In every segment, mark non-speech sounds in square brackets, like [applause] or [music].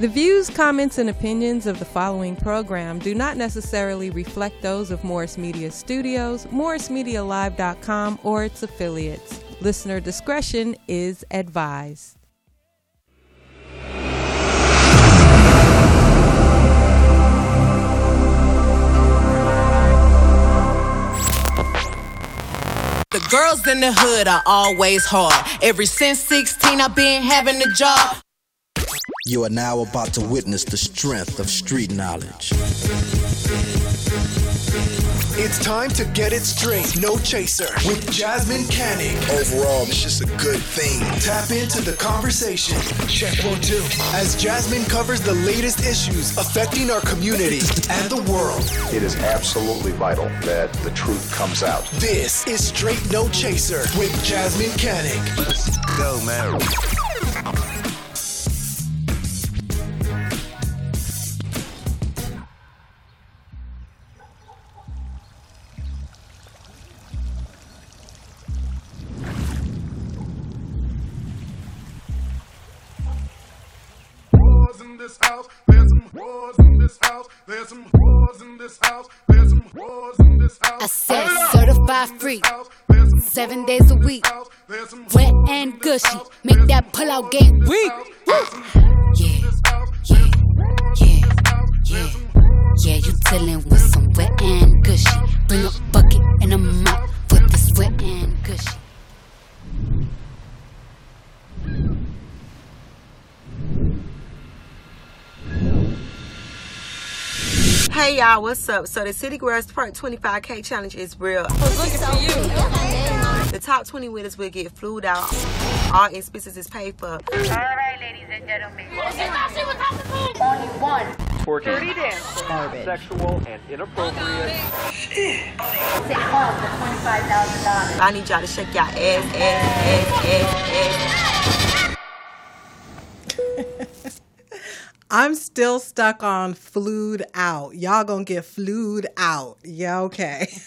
The views, comments, and opinions of the following program do not necessarily reflect those of Morris Media Studios, MorrisMediaLive.com, or its affiliates. Listener discretion is advised. The girls in the hood are always hard. Ever since 16, I've been having a job. You are now about to witness the strength of street knowledge. It's time to get it straight. No chaser with Jasmine Cannick. Overall, it's just a good thing. Tap into the conversation. Check one, two. As Jasmine covers the latest issues affecting our community and the world. It is absolutely vital that the truth comes out. This is Straight No Chaser with Jasmine Cannick. Let's go, man. Seven days a week. Wet and gushy. Make that pull out game weak. Yeah, yeah, yeah, yeah. Yeah, you dealing with some wet and gushy. Bring a bucket and a mop for this wet and gushy. Hey y'all, what's up? So the City Girls Part 25K challenge is real. The top 20 winners will get flued out. All expenses is paid for. All right, ladies and gentlemen. Only one. Twerking. Dirty dance. Garbage. Sexual and inappropriate. Take home the twenty-five thousand dollars. I need y'all to shake y'all ass, ass, ass, ass, ass. [laughs] I'm still stuck on flued out. Y'all gonna get flued out. Yeah, okay. [laughs]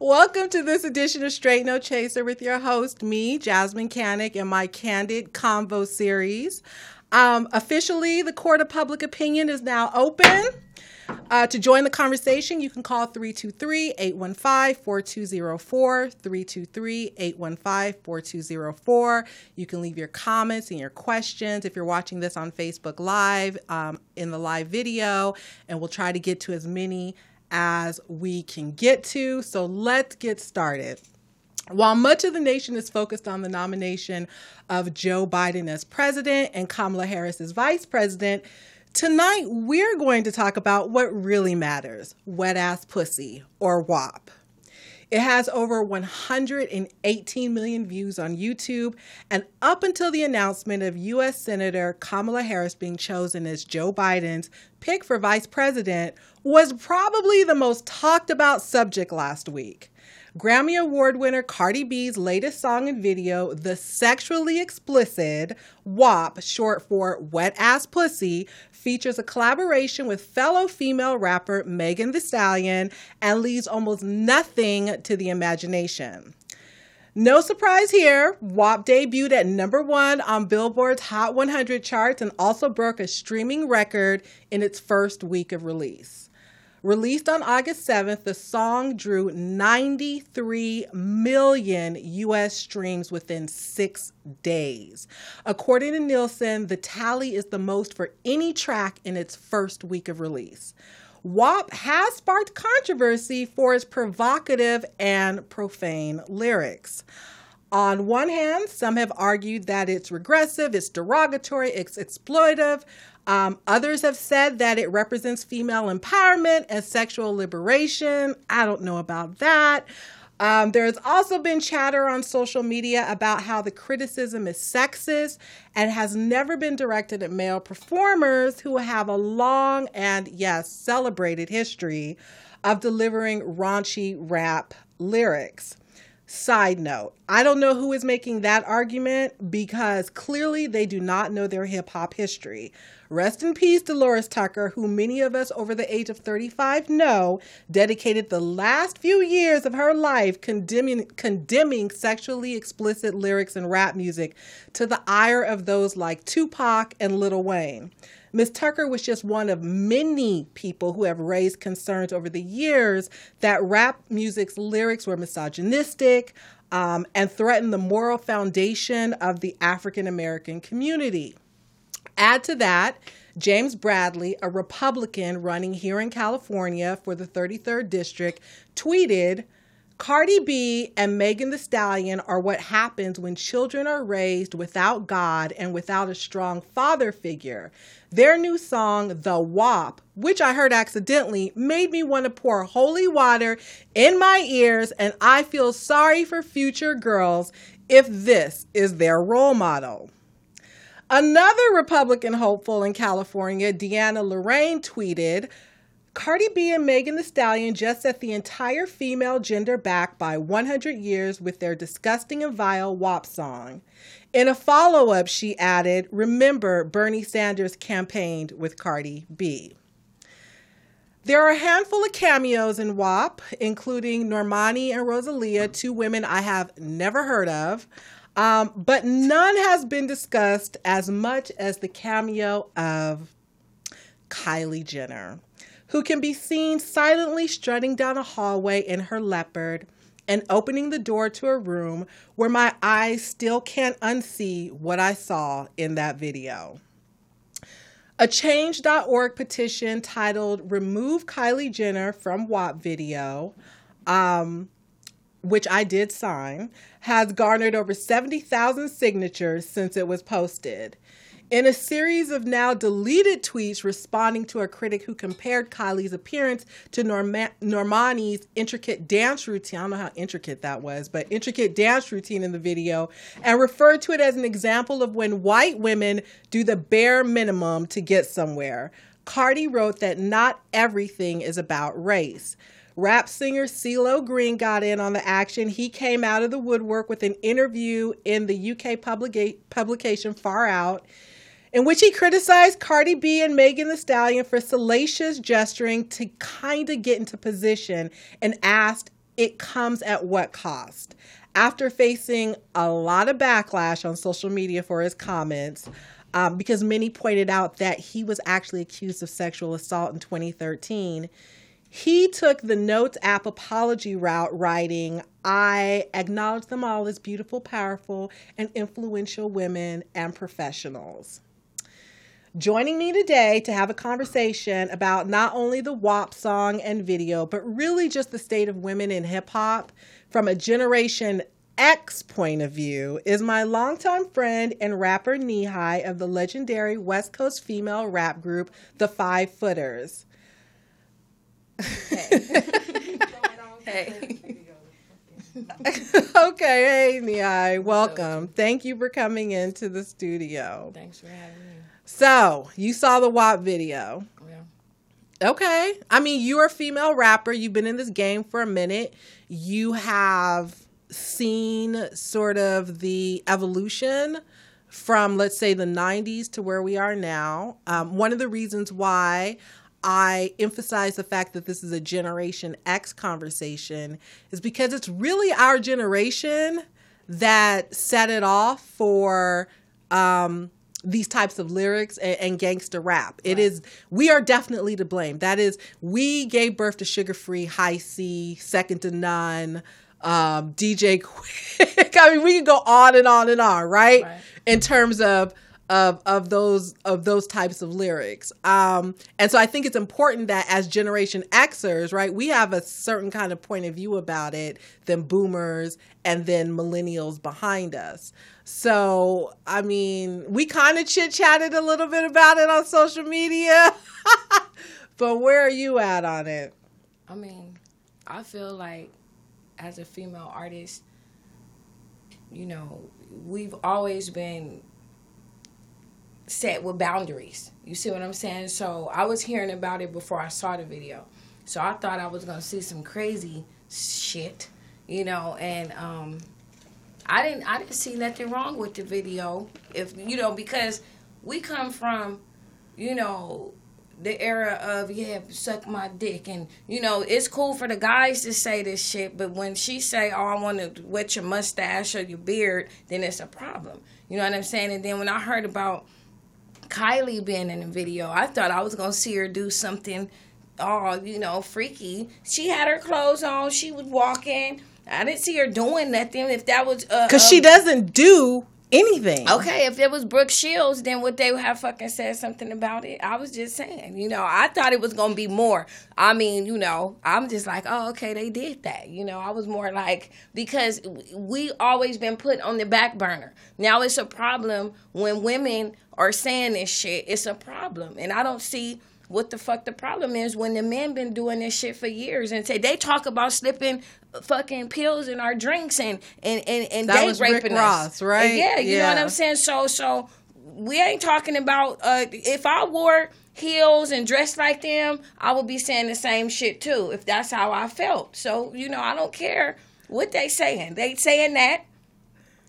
Welcome to this edition of Straight No Chaser with your host, me, Jasmine Cannick, and my Candid Convo series. Um, officially, the Court of Public Opinion is now open. Uh, to join the conversation, you can call 323 815 4204. 323 815 4204. You can leave your comments and your questions if you're watching this on Facebook Live um, in the live video, and we'll try to get to as many as we can get to. So let's get started. While much of the nation is focused on the nomination of Joe Biden as president and Kamala Harris as vice president, tonight we're going to talk about what really matters wet ass pussy or WAP. It has over 118 million views on YouTube, and up until the announcement of U.S. Senator Kamala Harris being chosen as Joe Biden's pick for vice president, was probably the most talked about subject last week. Grammy Award winner Cardi B's latest song and video, the sexually explicit WAP, short for Wet Ass Pussy, features a collaboration with fellow female rapper Megan Thee Stallion and leaves almost nothing to the imagination. No surprise here, WAP debuted at number one on Billboard's Hot 100 charts and also broke a streaming record in its first week of release. Released on August 7th, the song drew 93 million US streams within six days. According to Nielsen, the tally is the most for any track in its first week of release. WAP has sparked controversy for its provocative and profane lyrics. On one hand, some have argued that it's regressive, it's derogatory, it's exploitive. Um, others have said that it represents female empowerment and sexual liberation. I don't know about that. Um, there has also been chatter on social media about how the criticism is sexist and has never been directed at male performers who have a long and, yes, celebrated history of delivering raunchy rap lyrics. Side note, I don't know who is making that argument because clearly they do not know their hip hop history. Rest in peace, Delores Tucker, who many of us over the age of 35 know dedicated the last few years of her life condemning, condemning sexually explicit lyrics and rap music to the ire of those like Tupac and Lil Wayne. Ms. Tucker was just one of many people who have raised concerns over the years that rap music's lyrics were misogynistic um, and threatened the moral foundation of the African American community. Add to that, James Bradley, a Republican running here in California for the 33rd District, tweeted, Cardi B and Megan Thee Stallion are what happens when children are raised without God and without a strong father figure. Their new song, The WAP, which I heard accidentally, made me want to pour holy water in my ears, and I feel sorry for future girls if this is their role model. Another Republican hopeful in California, DeAnna Lorraine, tweeted, Cardi B and Megan Thee Stallion just set the entire female gender back by 100 years with their disgusting and vile WAP song. In a follow up, she added, Remember, Bernie Sanders campaigned with Cardi B. There are a handful of cameos in WAP, including Normani and Rosalia, two women I have never heard of. Um, but none has been discussed as much as the cameo of Kylie Jenner, who can be seen silently strutting down a hallway in her leopard and opening the door to a room where my eyes still can't unsee what I saw in that video. A change.org petition titled Remove Kylie Jenner from WAP Video um, which I did sign, has garnered over 70,000 signatures since it was posted. In a series of now deleted tweets responding to a critic who compared Kylie's appearance to Norma- Normani's intricate dance routine, I don't know how intricate that was, but intricate dance routine in the video, and referred to it as an example of when white women do the bare minimum to get somewhere. Cardi wrote that not everything is about race. Rap singer CeeLo Green got in on the action. He came out of the woodwork with an interview in the UK publica- publication Far Out, in which he criticized Cardi B and Megan Thee Stallion for salacious gesturing to kind of get into position and asked, It comes at what cost? After facing a lot of backlash on social media for his comments, um, because many pointed out that he was actually accused of sexual assault in 2013 he took the Notes app apology route, writing, I acknowledge them all as beautiful, powerful, and influential women and professionals. Joining me today to have a conversation about not only the WAP song and video, but really just the state of women in hip hop from a Generation X point of view is my longtime friend and rapper Nehi of the legendary West Coast female rap group, The Five Footers. Hey. [laughs] hey. okay, hey Nehi, welcome. Thank you for coming into the studio. Thanks for having me. So, you saw the WAP video. Yeah. Okay. I mean, you're a female rapper. You've been in this game for a minute. You have seen sort of the evolution from, let's say, the 90s to where we are now. Um, one of the reasons why I emphasize the fact that this is a Generation X conversation is because it's really our generation that set it off for um, these types of lyrics and, and gangster rap. Right. It is we are definitely to blame. That is, we gave birth to Suga Free, Hi-C, Second II None, um, DJ Quik. [laughs] I mean, we can go on and on and on, right? right. In terms of of of those of those types of lyrics. Um, and so I think it's important that as Generation Xers, right, we have a certain kind of point of view about it than boomers and then millennials behind us. So I mean, we kind of chit chatted a little bit about it on social media, [laughs] but where are you at on it? I mean, I feel like as a female artist, you know, we've always been set with boundaries. You see what I'm saying? So I was hearing about it before I saw the video. So I thought I was gonna see some crazy shit, you know, and um I didn't I didn't see nothing wrong with the video if you know, because we come from you know, the era of yeah, suck my dick, and you know, it's cool for the guys to say this shit, but when she say, "Oh, I want to wet your mustache or your beard," then it's a problem. You know what I'm saying? And then when I heard about Kylie being in the video, I thought I was gonna see her do something, oh, you know, freaky. She had her clothes on. She was walking. I didn't see her doing nothing. If that was Because uh, she doesn't do anything. Okay, if it was Brooke Shields, then would they have fucking said something about it? I was just saying, you know, I thought it was gonna be more. I mean, you know, I'm just like, oh, okay, they did that. You know, I was more like because we always been put on the back burner. Now it's a problem when women are saying this shit. It's a problem, and I don't see what the fuck the problem is when the men been doing this shit for years and say they talk about slipping fucking pills in our drinks and and and, and That was Rick raping us. Ross, right? And yeah, you know what I'm saying. So so we ain't talking about uh if I wore heels and dressed like them, I would be saying the same shit too if that's how I felt. So you know I don't care what they saying. They saying that.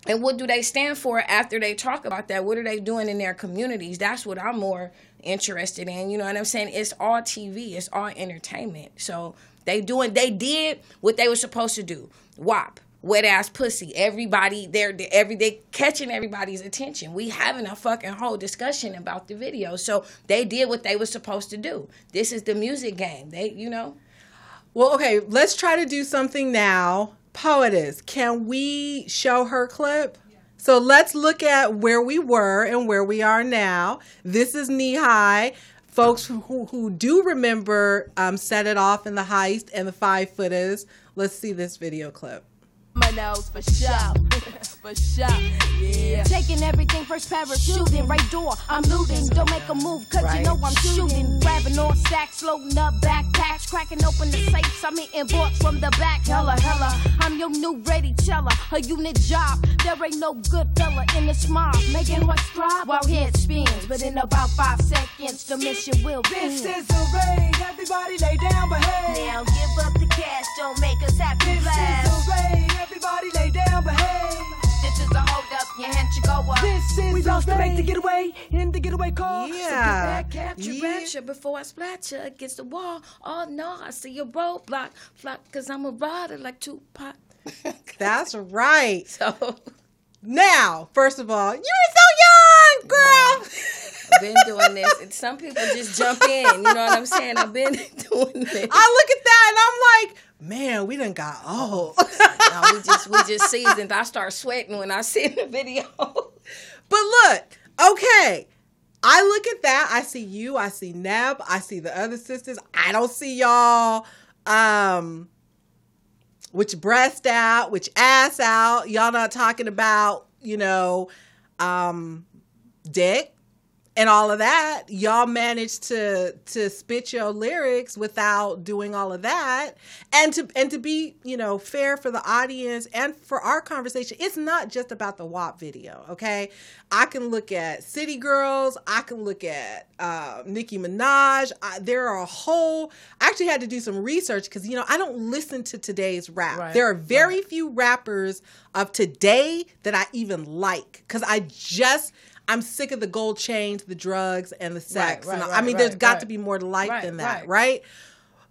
And what do they stand for after they talk about that? What are they doing in their communities? That's what I'm more interested in. You know what I'm saying? It's all TV. It's all entertainment. So they doing they did what they were supposed to do. WAP. Wet ass pussy. Everybody they're they're every they catching everybody's attention. We having a fucking whole discussion about the video. So they did what they were supposed to do. This is the music game. They you know. Well, okay, let's try to do something now. Poetess, can we show her clip? So let's look at where we were and where we are now. This is knee high. Folks who, who, do remember um, Set It Off in the Heist and the Five Footers, let's see this video clip. My nose for sure. [laughs] for sure. Yeah. Taking everything first parachuting, right door. I'm looting. Don't make a move, cause you know I'm shooting. Grabbing all stacks, loading up backpacks, cracking open the safes. I'm eating books from the back. Hella, hella. I'm your new ready teller. A unit job. There ain't no good fella in this mob. Making what's thrive while head spins. But in about five seconds, the mission will be. This is the raid. Everybody lay down, behave. Now give up the cash, don't make us happy This blast. is the raid. Everybody lay down, behave. This is a hold up, your hand should go up. This is we lost to make the getaway in the getaway car. Yeah. So get back, capture, rapture before I splat you against the wall. Oh no, I see your roadblock. Flock, cause I'm a rider like Tupac. [laughs] That's right. [laughs] So now, first of all, you're so young, girl. I've been doing this. And some people just jump in. You know what I'm saying? I've been [laughs] doing this. I look at that and I'm like, man, we done got old. [laughs] no, we just we just seasoned. I start sweating when I [laughs] see the video. But look, okay. I look at that. I see you. I see Neb. I see the other sisters. I don't see y'all. Um, which breast out, which ass out. Y'all not talking about, you know, um, dick and all of that. Y'all managed to to spit your lyrics without doing all of that. And to and to be, you know, fair for the audience and for our conversation, it's not just about the WAP video, okay? I can look at City Girls, I can look at uh, Nicki Minaj. I, there are a whole. I actually had to do some research because you know I don't listen to today's rap. Right, there are very few rappers of today that I even like because I just I'm sick of the gold chains, the drugs, and the sex. right, and I- I right, mean, there's right, got right. to be more to life Right, than that, right. right?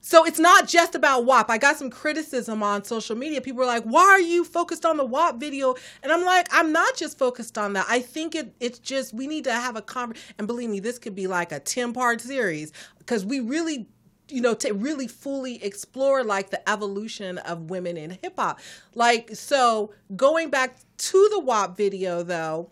So it's not just about WAP. I got some criticism on social media. People are like, "Why are you focused on the WAP video?" And I'm like, "I'm not just focused on that. I think it it's just we need to have a conver And believe me, this could be like a 10 part series because we really you know to really fully explore like the evolution of women in hip hop. Like so going back to the WAP video though,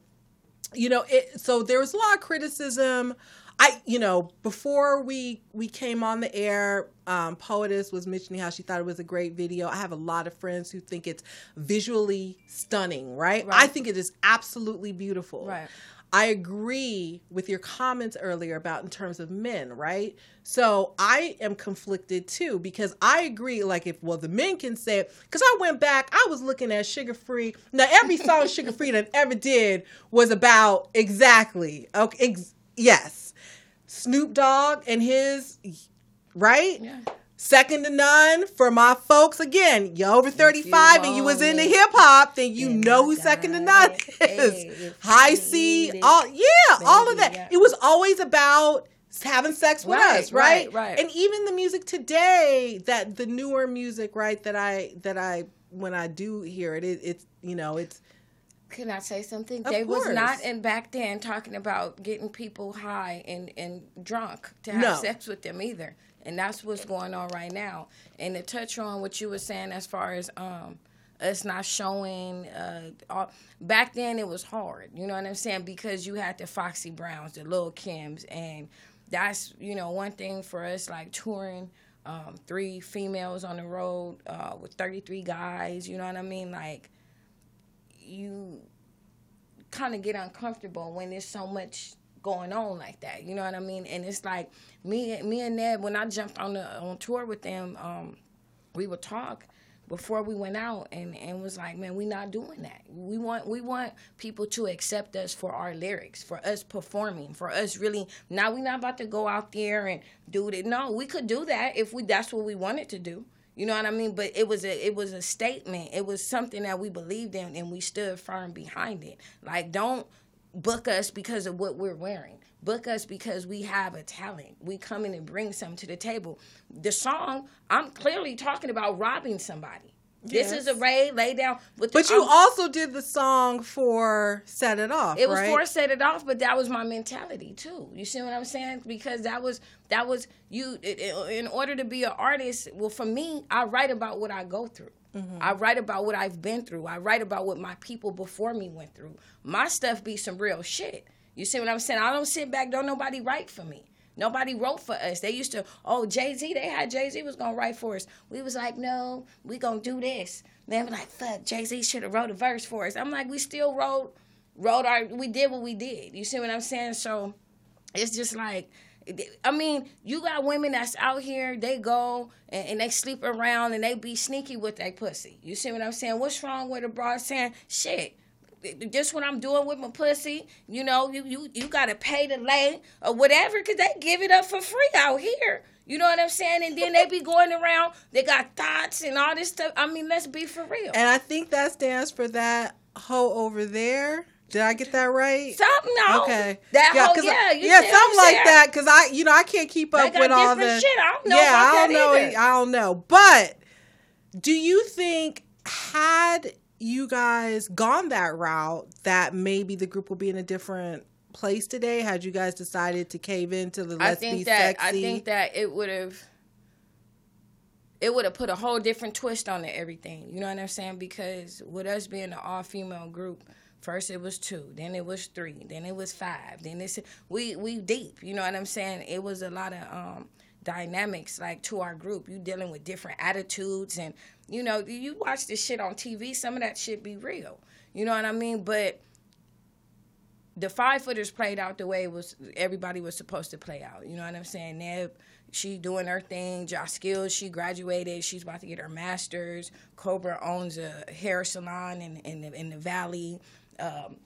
you know it so there was a lot of criticism i you know before we we came on the air um poetess was mentioning how she thought it was a great video i have a lot of friends who think it's visually stunning right, Right. i think it is absolutely beautiful Right. I agree with your comments earlier about in terms of men, right? So I am conflicted too because I agree. Like, if well, the men can say because I went back, I was looking at Suga Free. Now, every song [laughs] Suga Free that ever did was about exactly okay, ex- yes, Snoop Dogg and his right. Yeah. Second II None for my folks. Again, you're over 35 and you was into hip hop, then you know who Second II None [laughs] is. Hi-C, all yeah, all of that. It was always about having sex with Right, us, right? right, right. And even the music today, that the newer music, right? That I that I when I do hear it, it it's you know it's Can I say something? Of they was not in back then talking about getting people high and, and drunk to have No. sex with them either. And that's what's going on right now. And to touch on what you were saying as far as um us not showing uh all, back then it was hard, you know what I'm saying? Because you had the Foxy Browns, the Lil Kims and that's, you know, one thing for us like touring um, three females on the road uh, with 33 guys, you know what I mean? Like, you kind of get uncomfortable when there's so much going on like that. You know what I mean? And it's like me, me and Ned when I jumped on the on tour with them, um, we would talk before we went out and, and was like, man, we're not doing that. We want we want people to accept us for our lyrics, for us performing, for us really. Now we're not about to go out there and do it. No, we could do that if we that's what we wanted to do. You know what I mean? But it was a it was a statement. It was something that we believed in and we stood firm behind it. Like don't book us because of what we're wearing. Book us because we have a talent. We come in and bring something to the table. The song, I'm clearly talking about robbing somebody. This is a ray lay down. But, But you also did the song for "Set It Off." it was right? for set it off, but that was my mentality too. You see what I'm saying? Because that was that was you. It, it- in order to be an artist, well, for me, I write about what I go through. Mm-hmm. I write about what I've been through. I write about what my people before me went through. My stuff be some real shit. You see what I'm saying? I don't sit back. Don't nobody write for me. Nobody wrote for us. They used to, oh, Jay Z, they had Jay Z was gonna write for us. We was like, no, we gonna do this. They were like, fuck, Jay Z should have wrote a verse for us. I'm like, we still wrote, wrote our, we did what we did. You see what I'm saying? So it's just like, I mean, you got women that's out here, they go and, and they sleep around and they be sneaky with their pussy. You see what I'm saying? What's wrong with a broad saying, shit, just what I'm doing with my pussy, you know, you you, you got to pay to lay or whatever because they give it up for free out here. You know what I'm saying? And then they be going around, they got thoughts and all this stuff. I mean, let's be for real. And I think that stands for that hoe over there. Did I get that right? Something no. Okay. That whole 'cause yeah, you yeah, see something like that. Because I, you know, I can't keep up with all the shit. I don't know Yeah, I don't that know. either. I don't know. But do you think had you guys gone that route, that maybe the group will be in a different place today? Had you guys decided to cave into the let's think be that sexy? I think that it would have it would have put a whole different twist on everything. You know what I'm saying? Because with us being an all female group, first it was two, then it was three, then it was five, then it's we we deep. You know what I'm saying? It was a lot of um dynamics like to our group. You dealing with different attitudes and you know, you watch this shit on TV, some of that shit be real. You know what I mean? But the five footers played out the way it was everybody was supposed to play out. You know what I'm saying? Neb, she doing her thing. Josh Skills, she graduated. She's about to get her master's. Cobra owns a hair salon in in the, in the valley. Um,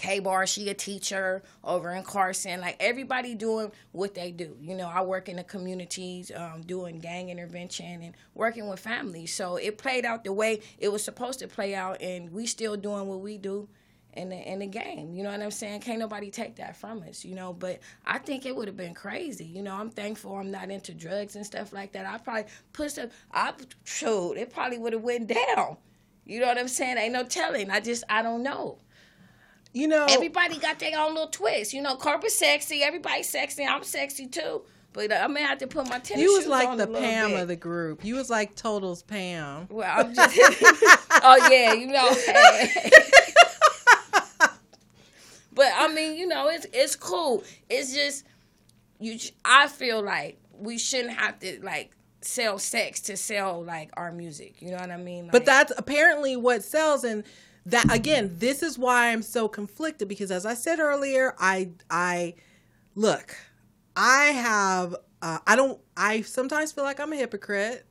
K Bar, she a teacher over in Carson. Like everybody doing what they do. You know, I work in the communities, um, doing gang intervention and working with families. So it played out the way it was supposed to play out, and we still doing what we do in the in the game. You know what I'm saying? Can't nobody take that from us, you know. But I think it would have been crazy. You know, I'm thankful I'm not into drugs and stuff like that. I probably put some I shoot, it probably would have went down. You know what I'm saying? Ain't no telling. I just I don't know. You know, everybody got their own little twist. You know, Corporate sexy, everybody's sexy. I'm sexy too. But uh, I may have to put my tennis You was like the Pam bit. of the group. You was like Total's Pam. Well, I'm just. [laughs] oh yeah, you know. [laughs] but I mean, you know, it's it's cool. It's just you. I feel like we shouldn't have to like sell sex to sell like our music. You know what I mean? Like, But that's apparently what sells and that again, this is why I'm so conflicted because as I said earlier, I I look, I have uh, I don't I sometimes feel like I'm a hypocrite.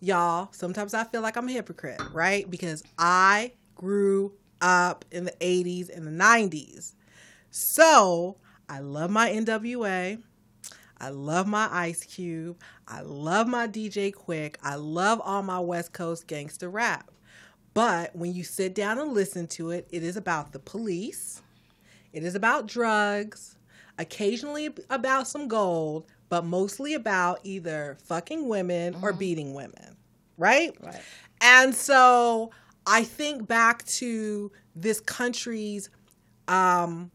Y'all, sometimes I feel like I'm a hypocrite, right? Because I grew up in the 80s and the 90s. So, I love my NWA. I love my Ice Cube. I love my DJ Quik. I love all my West Coast gangster rap. But when you sit down and listen to it, it is about the police. It is about drugs. occasionally about some gold, but mostly about either fucking women or beating women, right? Right. And so I think back to this country's um,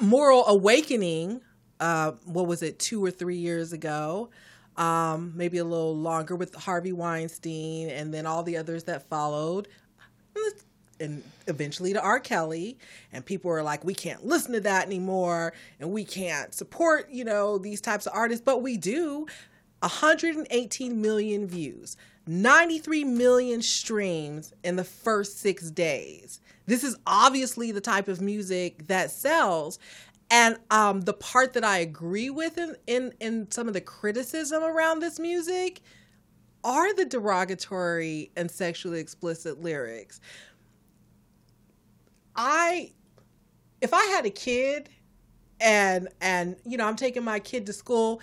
moral awakening. Uh, what was it, two or three years ago? Um, maybe a little longer with Harvey Weinstein and then all the others that followed. And eventually to R. Kelly. And people were like, we can't listen to that anymore. And we can't support, you know, these types of artists. But we do. 118 million views, 93 million streams in the first six days. This is obviously the type of music that sells. And um, the part that I agree with in, in, in some of the criticism around this music are the derogatory and sexually explicit lyrics. I, if I had a kid and and you know I'm taking my kid to school,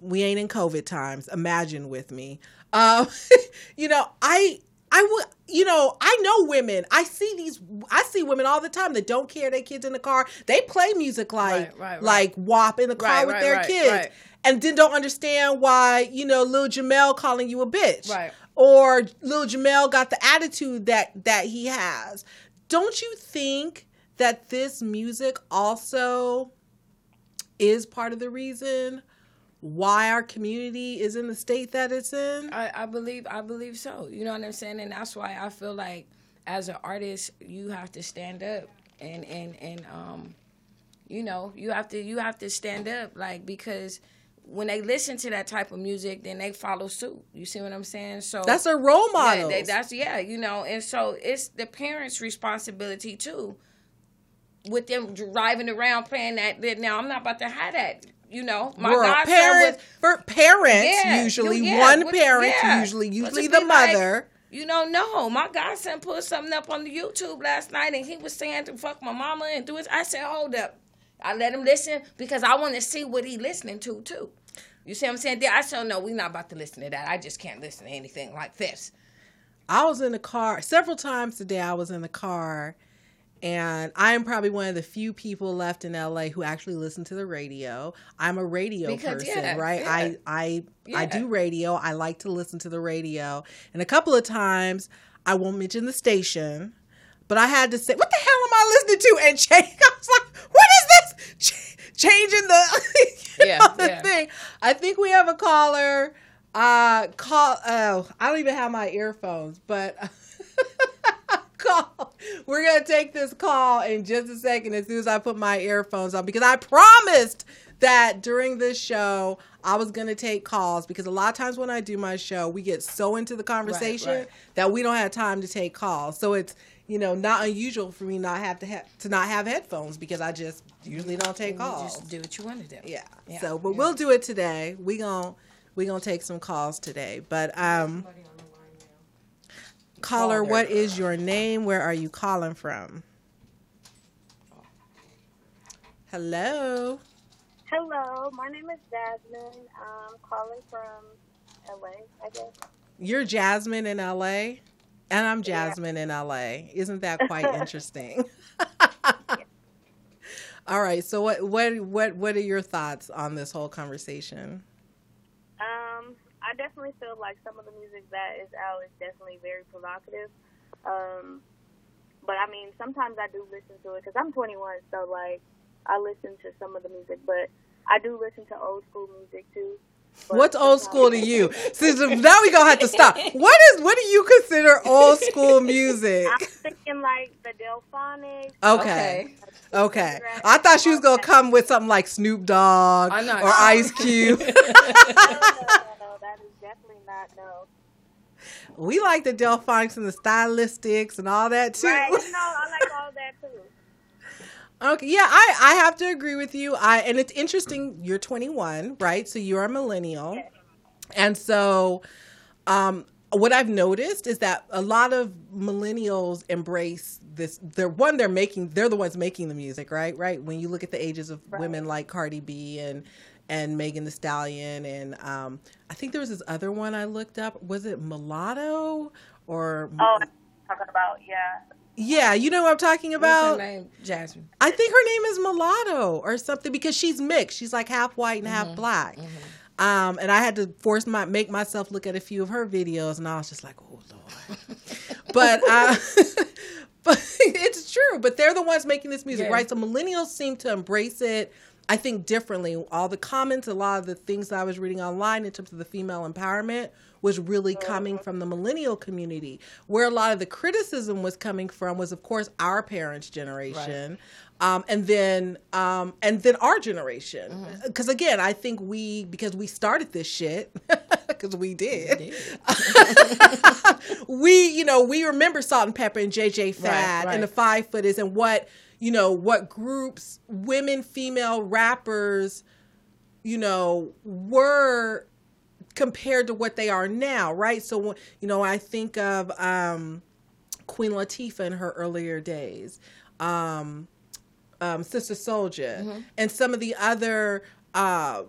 we ain't in COVID times. Imagine with me. Um, [laughs] you know, I I would you know, I know women. I see these I see women all the time that don't care their kids in the car. They play music like Right, right, right. like WAP in the car with their kids. And then don't understand why, you know, Lil Jamel calling you a bitch. Right. Or Lil Jamel got the attitude that that he has. Don't you think that this music also is part of the reason why our community is in the state that it's in? I, I believe I believe so. You know what I'm saying? And that's why I feel like as an artist you have to stand up and and and um you know, you have to you have to stand up like because when they listen to that type of music, then they follow suit. You see what I'm saying? So That's a role Yeah, they- that's yeah, you know, and so it's the parents' responsibility too. With them driving around playing that, that now I'm not about to have that. You know, my godson parents, was for parents Yeah, usually yeah, one what- parent yeah. usually usually the be like, mother. you know, no, my godson put something up on the YouTube last night, and he was saying to fuck my mama and do it. I said, hold up, I let him listen because I want to see what he listening to too. You see what I'm saying? I said, no, we're not about to listen to that. I just can't listen to anything like this. I was in the car several times today. I was in the car, and I am probably one of the few people left in LA who actually listen to the radio. I'm a radio Because, person, yeah, right? yeah. I I I do radio. I like to listen to the radio, and a couple of times I won't mention the station, but I had to say, "What the hell am I listening to?" And [laughs] change. I was like, "What is this?" Ch- changing the, [laughs] you Yeah, know, the yeah. thing. I think we have a caller. Uh, call. Oh, I don't even have my earphones, but [laughs] call. We're gonna take this call in just a second as soon as I put my earphones on because I promised that during this show I was gonna take calls because a lot of times when I do my show we get so into the conversation right. that we don't have time to take calls. So it's you know not unusual for me not have to have to not have headphones because I just usually don't take You calls. just do what you want to do. Yeah. Yeah, So, but yeah. we'll do it today. We gon' we gonna take some calls today. But um, caller, what is your name? Where are you calling from? Hello. Hello, my name is Jasmine. I'm calling from LA, I guess. You're Jasmine in LA, and I'm Jasmine in LA. Isn't that [laughs] quite interesting? [laughs] All right. So, what what what what are your thoughts on this whole conversation? I definitely feel like some of the music that is out is definitely very provocative. Um, but I mean, sometimes I do listen to it because I'm 21, so like I listen to some of the music, but I do listen to old school music too. But What's old school to you? See, so now we gonna have to stop. What is what do you consider old school music? I'm thinking like the Delfonics. Okay. Okay. I thought she was gonna come with something like Snoop Dogg or sure. Ice Cube. no, [laughs] no, no, that is definitely not no. we like the Delfonics and the stylistics and all that too. Right? No, I like all that too. Okay, yeah, I, I have to agree with you. I and it's interesting. You're 21, right? So you're a millennial, and so um, what I've noticed is that a lot of millennials embrace this. They're one. They're making. They're the ones making the music, right? Right. When you look at the ages of women like Cardi B and and Megan Thee Stallion, and um, I think there was this other one I looked up. Was it Mulatto or? Oh, talking about yeah. Yeah, you know what I'm talking about. What's her name? Jasmine. I think her name is Mulatto or something because she's mixed. She's like half white and Mm-hmm. half black. Um, and I had to force my make myself look at a few of her videos, and I was just like, oh lord. [laughs] but uh, [laughs] but [laughs] it's true. But they're the ones making this music, Yeah. right? So millennials seem to embrace it. I think differently. All the comments, a lot of the things that I was reading online in terms of the female empowerment was really coming from the millennial community. Where a lot of the criticism was coming from was, of course, our parents' generation, um, and then um, and then our generation. Because again, I think we because we started this shit [laughs] because we did. [laughs] we you know we remember Salt-N-Pepa and JJ Fad right. and the Five Footers and what you know what groups women female rappers you know were compared to what they are now right? So you know I think of um Queen Latifah in her earlier days um um, Sister Souljah, and some of the other uh,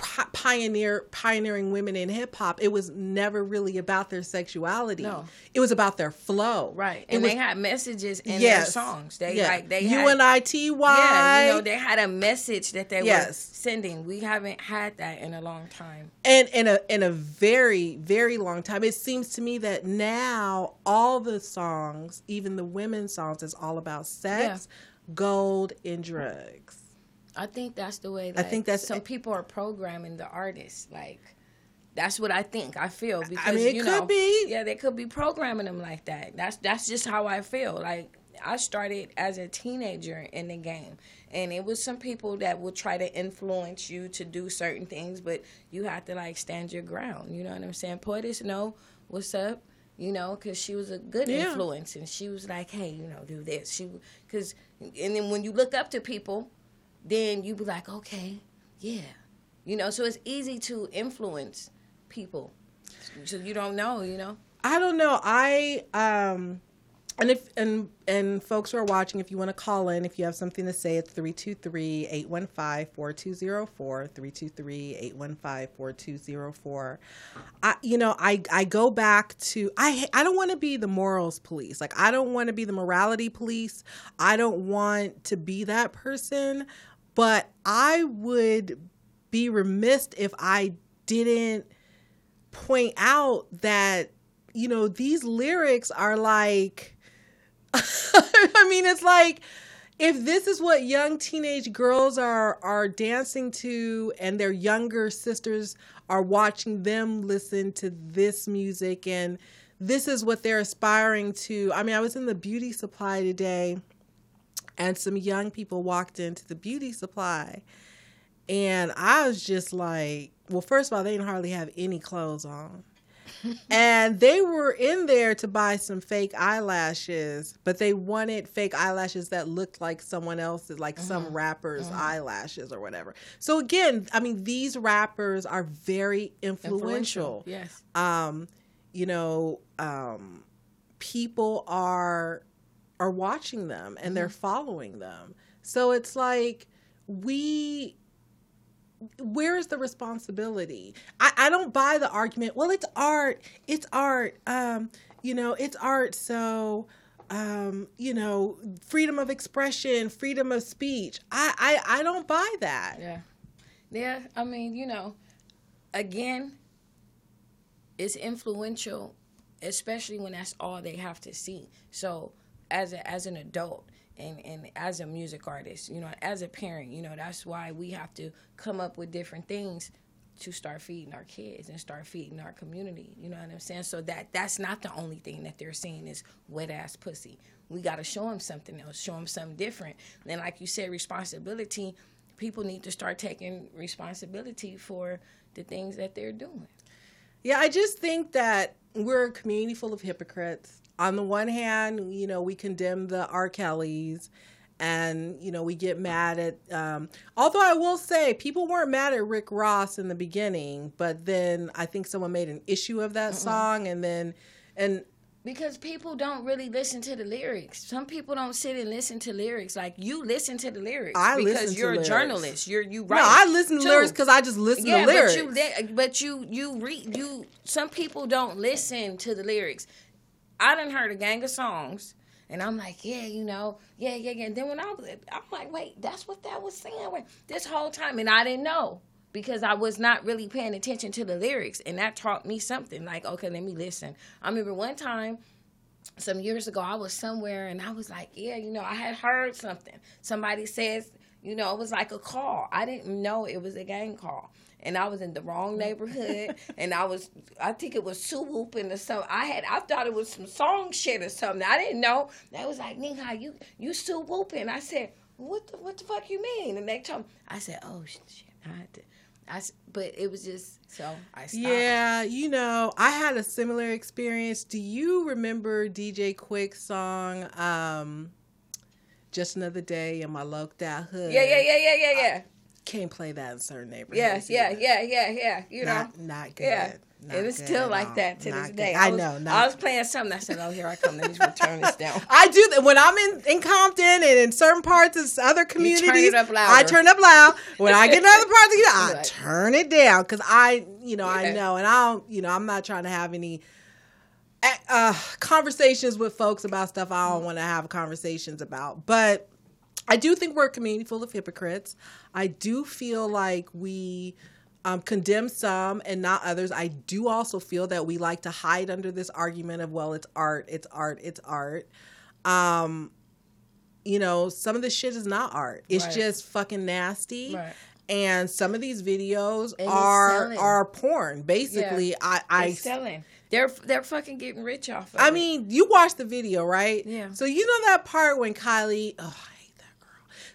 pioneer pioneering women in hip hop. It was never really about their sexuality. No. It was about their flow. Right. And was- they had messages in Yes. their songs. They Yeah. like they U had N I T Y. Yeah, you know, they had a message that they were sending. We haven't had that in a long time. and in a in a very very long time it seems to me that now all the songs even the women's songs is all about sex gold and drugs I think that's the way I think that's- some people are programming the artists. Like that's what I think. I feel because mean, it you could know, be. Yeah, they could be programming them like that. That's that's just how I feel. Like I started as a teenager in the game, and it was some people that would try to influence you to do certain things, but you have to like stand your ground. You know what I'm saying? Poetess, know what's up. You know, because she was a good Yeah. influence, and she was like, "Hey, you know, do this." She, because, and then when you look up to people, then you be like, okay, yeah, you know. So it's easy to influence people. So you don't know, you know. I don't know. I um and if and and folks who are watching, if you want to call in, if you have something to say, it's 323-815-4204, 323-815-4204. I you know, I I go back to I I don't want to be the morals police. Like I don't want to be the morality police. I don't want to be that person, but I would be remiss if I didn't point out that you know these lyrics are like [laughs] I mean it's like if this is what young teenage girls are are dancing to and their younger sisters are watching them listen to this music and this is what they're aspiring to. I mean I was in the beauty supply today and some young people walked into the beauty supply and I was just like, well, first of all, they didn't hardly have any clothes on. [laughs] and they were in there to buy some fake eyelashes, but they wanted fake eyelashes that looked like someone else's, like some rapper's eyelashes or whatever. So again, I mean, these rappers are very influential. Yes. Um, you know, um, people are are watching them and they're following them. So it's like we where is the responsibility? I, I don't buy the argument, well, it's art. It's art. Um, you know, it's art, so um, you know, freedom of expression, freedom of speech. I, I, I don't buy that. Yeah. Yeah, I mean, you know, again, it's influential, especially when that's all they have to see. So, as a, as an adult and and as a music artist, you know, as a parent, you know, that's why we have to come up with different things to start feeding our kids and start feeding our community. You know what I'm saying? So that that's not the only thing that they're seeing is wet ass pussy. We got to show them something else, show them something different. And like you said, responsibility. People need to start taking responsibility for the things that they're doing. Yeah, I just think that we're a community full of hypocrites. On the one hand, you know, we condemn the R. Kellys and, you know, we get mad at, um, although I will say people weren't mad at Rick Ross in the beginning, but then I think someone made an issue of that song and then, and Because people don't really listen to the lyrics. Some people don't sit and listen to lyrics. Like you listen to the lyrics I because listen to you're lyrics. a journalist. You're you No. I listen to too. lyrics 'cause I just listen to yeah, lyrics. But you, but you, you read you. Some people don't listen to the lyrics. I done heard a gang of songs, And I'm like, yeah, you know, yeah, yeah, yeah. And then when I was, I'm like, wait, that's what that was saying this whole time, and I didn't know because I was not really paying attention to the lyrics, and that taught me something. Like, okay, let me listen. I remember one time some years ago, I was somewhere and I was like, yeah, you know, I had heard something. Somebody says, you know, it was like a call. I didn't know it was a gang call. And I was in the wrong neighborhood, and I was, I think it was Sue Whooping or something. I had, I thought it was some song shit or something. I didn't know. They was like, Ning, you, you Sue Whooping? I said, what the, what the fuck you mean? And they told me, I said, oh shit, I had to, I, but it was just so I stopped. Yeah, you know, I had a similar experience. Do you remember DJ Quik's song, um, Just Another Day in My Locked Out Hood? Yeah, yeah, yeah, yeah, yeah, yeah. Can't play that in certain neighborhoods. yeah, either. yeah, yeah, yeah. You know, Not, not good. Yeah. Not and it's still like all. that to Not this good. day. I was, know, I was playing something. I said, "Oh, here I come. Let me just turn this down." [laughs] I do that when I'm in, in Compton and in certain parts of other communities. up. I turn it up loud. When I get in other [laughs] parts of the I Right. turn it down because I, you know, I know, and I don't, you know, I'm not trying to have any uh, conversations with folks about stuff I don't want to have conversations about. But I do think we're a community full of hypocrites. I do feel like we um, condemn some and not others. I do also feel that we like to hide under this argument of, well, it's art, it's art, it's art. Um, you know, some of this shit is not art. It's Right. just fucking nasty. Right. And some of these videos And are are porn. Basically, Yeah. I I They're selling. They're they're fucking getting rich off. of I it. mean, you watched the video, right? Yeah. So you know that part when Kylie, oh, I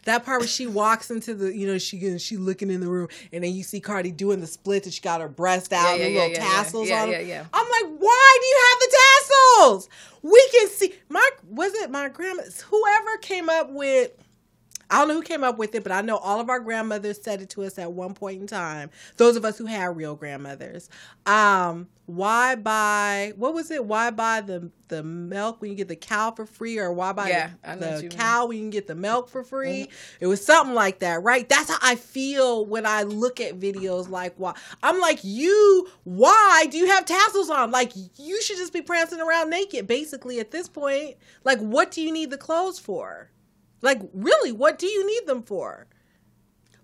that part where she walks into the, you know, she she looking in the room, and then you see Cardi doing the splits, and she got her breast out, Yeah, and yeah, the little yeah, tassels on. yeah, them. yeah. I'm like, why do you have the tassels? We can see. My was it my grandma? Whoever came up with. I don't know who came up with it, but I know all of our grandmothers said it to us at one point in time. Those of us who had real grandmothers. Um, why buy what was it? Why buy the the milk when you get the cow for free, or why buy Yeah, the, I know what the you mean. cow when you can get the milk for free? It was something like that, right? That's how I feel when I look at videos like why I'm like, you why do you have tassels on? Like you should just be prancing around naked, basically, at this point. Like, what do you need the clothes for? Like, really, what do you need them for?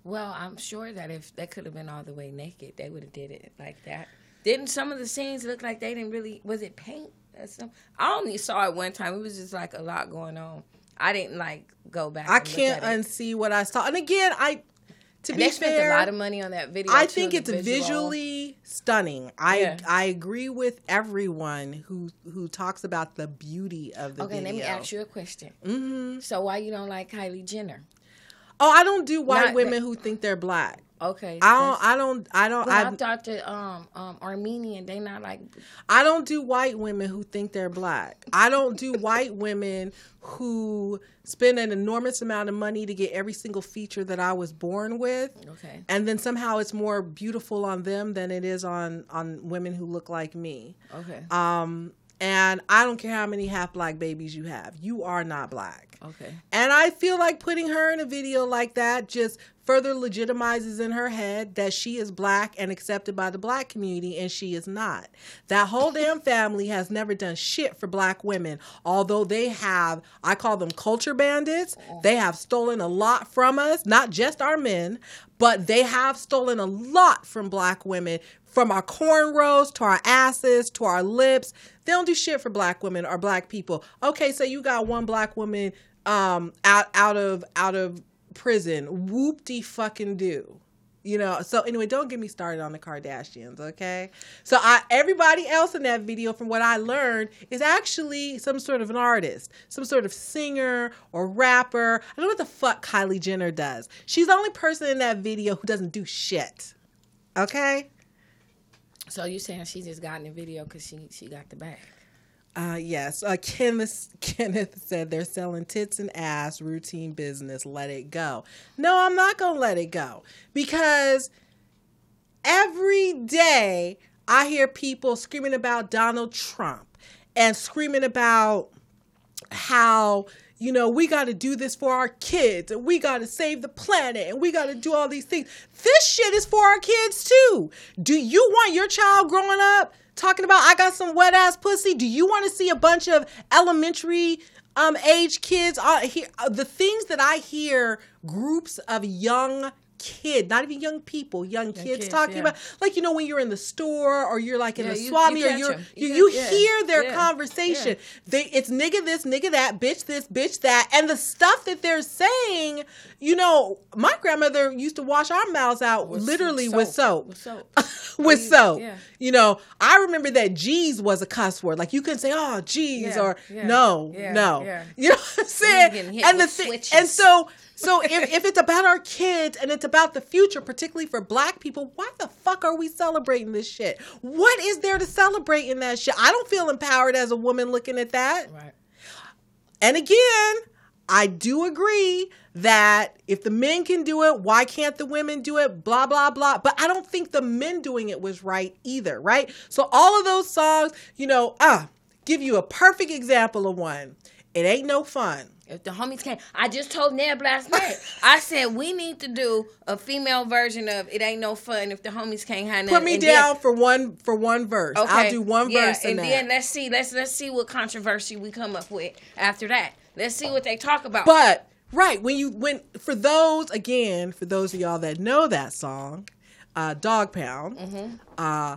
well, I'm sure that if they could have been all the way naked, they would have did it like that. Didn't some of the scenes look like they didn't really? Was it paint? I only saw it one time. It was just like a lot going on. I didn't like go back. I can't unsee what I saw. And again, I to And be they spent fair, a lot of money on that video. I think it's visual. visually stunning. I Yeah. I agree with everyone who who talks about the beauty of the video. Okay, video. let me ask you a question. hmm So why you don't like Kylie Jenner? Oh, I don't do white Not women that- who think they're black. Okay, I don't. I don't. I don't. I, I, thought that um um Armenian they not like I don't do white women who think they're black. I don't do white women who spend an enormous amount of money to get every single feature that I was born with. okay And then somehow it's more beautiful on them than it is on on women who look like me. okay Um and I don't care how many half black babies you have. You are not black. okay And I feel like putting her in a video like that just further legitimizes in her head that she is black and accepted by the black community, and she is not. That whole damn family has never done shit for black women, although they have, I call them culture bandits. They have stolen a lot from us, not just our men, but they have stolen a lot from black women. From our cornrows to our asses to our lips, they don't do shit for black women or black people. Okay, so you got one black woman um out out of out of prison. Whoop de fucking do. You know so anyway don't get me started on the kardashians okay? So i everybody else in that video from what i learned is actually some sort of an artist some sort of singer or rapper. I don't know what the fuck kylie jenner does. She's the only person in that video who doesn't do shit okay? So you saying she just got in the video because she she got the bag Uh, yes. Uh, Kenneth [laughs] Kenneth said they're selling tits and ass, routine business. Let it go. No, I'm not gonna let it go because every day I hear people screaming about Donald Trump and screaming about how you know we got to do this for our kids and we got to save the planet and we got to do all these things this shit is for our kids too do you want your child growing up talking about i got some wet ass pussy. Do you want to see a bunch of elementary um age kids? Are here the things that I hear groups of young kid, not even young people, young kids, kids, talking yeah. about like you know when you're in the store or you're like in Yeah, a you- swami you or you're you, You you, yeah, hear their conversation. They it's nigga this, nigga that, bitch this, bitch that, and the stuff that they're saying. You know, my grandmother used to wash our mouths out literally with soap. With soap. [laughs] Oh, with you- soap. You know, I remember that G's was a cuss word. Like you couldn't say, "Oh, G's," or "No, no." [laughs] You know what I'm saying? And the with thing, and so, so if, if it's about our kids and it's about the future, particularly for Black people, why the fuck are we celebrating this shit? What is there to celebrate in that shit? I don't feel empowered as a woman looking at that. Right. And again, I do agree that if the men can do it, why can't the women do it? Blah, blah, blah. But I don't think the men doing it was right either, right? So all of those songs, you know, ah, give you a perfect example of one. It ain't no fun. If the homies can't, I just told Neb last night. [laughs] I said we need to do a female version of "It Ain't No Fun" if the homies can't have nothing. Put me And then- down for one for one verse. Okay, I'll do one yeah, verse and that. then let's see, let's let's see what controversy we come up with after that. Let's see what they talk about. But right when you when for those again for those of y'all that know that song, uh, Dogg Pound, Mm-hmm. uh,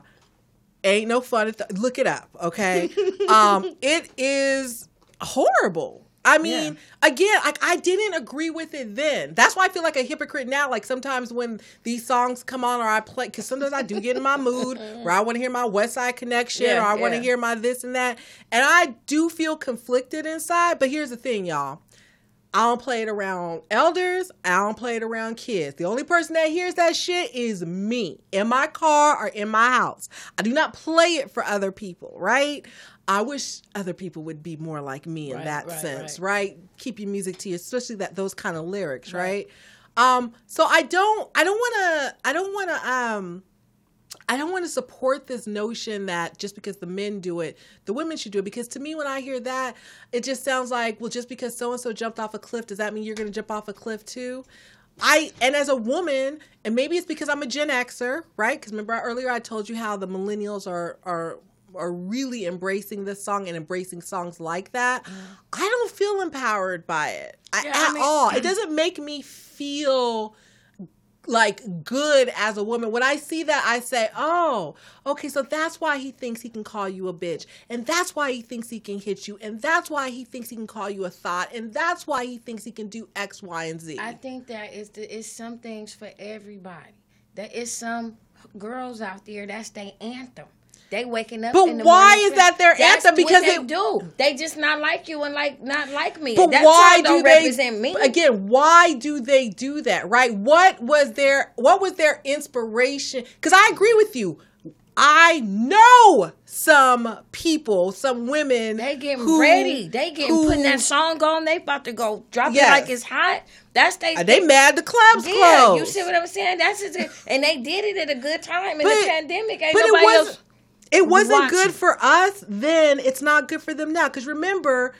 ain't no fun. At the, look it up, okay? [laughs] um, it is horrible. I mean, again, like I didn't agree with it then. That's why I feel like a hypocrite now. Like sometimes when these songs come on or I play, because sometimes I do get in my mood [laughs] where I want to hear my West Side Connection Yeah, or I want to yeah. hear my this and that, and I do feel conflicted inside. But here's the thing, y'all. I don't play it around elders. I don't play it around kids. The only person that hears that shit is me in my car or in my house. I do not play it for other people, right? I wish other people would be more like me in Right, that right, sense, right. right. Keep your music to you, especially that those kind of lyrics, right? Um, so I don't, I don't want to, I don't want to, um, I don't want to support this notion that just because the men do it, the women should do it. Because to me, when I hear that, it just sounds like, well, just because so and so jumped off a cliff, does that mean you're going to jump off a cliff too? I and as a woman, and maybe it's because I'm a Gen Xer, right? Because remember earlier I told you how the millennials are are are really embracing this song and embracing songs like that. I don't feel empowered by it I- Mm. Yeah, I at mean- all. It [clears throat] doesn't make me feel like good as a woman. When I see that, I say, oh, okay, so that's why he thinks he can call you a bitch. And that's why he thinks he can hit you. And that's why he thinks he can call you a thought. And that's why he thinks he can do X, Y, and Z. I think that is the, it's some things for everybody. There is some girls out there that's their anthem. They waking up. But in the why is that their anthem? Because they it- do. They just not like you and like not like me. But that why do they represent me? again? Why do they do that? Right? What was their what was their inspiration? Because I agree with you. I know some people, some women. They getting who- ready. They getting who- putting that song on. They about to go drop Yes. it like it's hot. That's they. Are they mad the club's yeah, closed? you see what I'm saying? That's just it. And they did it at a good time in But- the pandemic. Ain't but it nobody else. It wasn't good for us then it's not good for them now because remember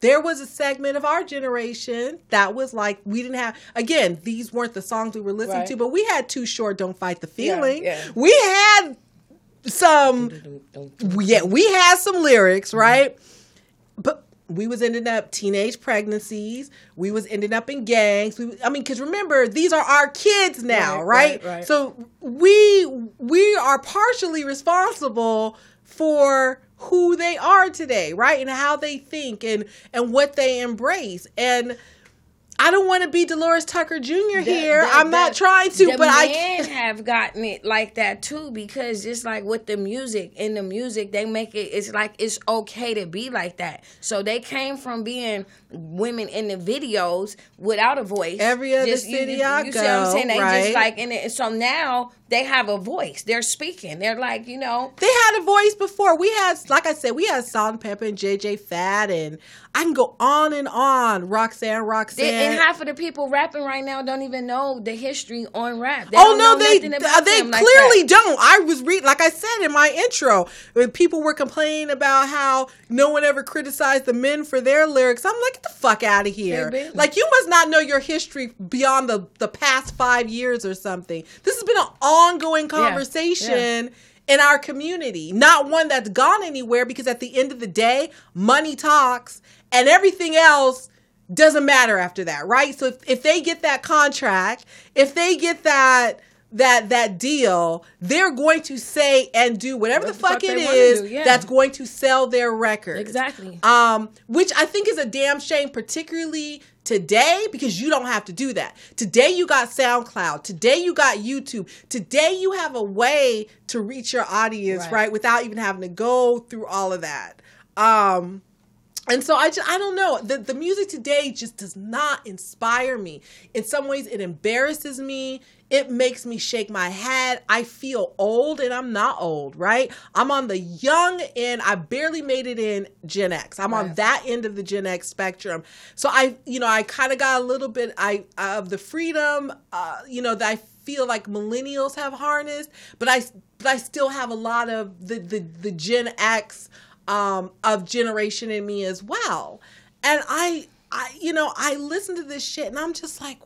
there was a segment of our generation that was like we didn't have again these weren't the songs we were listening Right. to but we had too short don't fight the Yeah, feeling yeah. we had some yeah we had some lyrics right but we was ending up teenage pregnancies. We was ending up in gangs. We, i mean because remember these are our kids now Right, right, right, right. so we we are partially responsible for who they are today right? And how they think and and what they embrace. And i don't want to be Delores Tucker jr here. The- i'm the- not trying to the but i men [laughs] have gotten it like that too because it's like with the music in the music they make it it's like it's okay to be like that. So they came from being women in the videos without a voice. Every other you- city you, I you see what i'm go, saying? They right. just like in it so now they have a voice they're speaking they're like you know They had a voice before. We had, like I said, we had Salt-N-Pepa and JJ Fad, and I can go on and on. Roxanne, Roxanne. they, and half of the people rapping right now don't even know the history on rap. They oh don't no, know they they them like clearly don't. I was reading, like I said, in my intro, when people were complaining about how no one ever criticized the men for their lyrics, I'm like, get the fuck out of here. Like, you must not know your history beyond the, the past five years or something. This has been an ongoing conversation in our community, not one that's gone anywhere because at the end of the day, money talks and everything else doesn't matter after that, right? So if, if they get that contract, if they get that that that deal, they're going to say and do whatever the fuck, fuck it is do, yeah. that's going to sell their record. Exactly. Um, which I think is a damn shame, particularly today, because you don't have to do that. Today you got SoundCloud. Today you got YouTube. Today you have a way to reach your audience, Right. right, without even having to go through all of that. Um, and so I just I don't know. The the music today just does not inspire me. In some ways it embarrasses me. It makes me shake my head. I feel old and I'm not old, right? I'm on the young end. I barely made it in Gen X. I'm on that end of the Gen X spectrum. So I you know, I kind of got a little bit I of the freedom uh you know that I feel like millennials have harnessed, but I but I still have a lot of the the the Gen X um, of generation in me as well. And I, I, you know, I listen to this shit and I'm just like,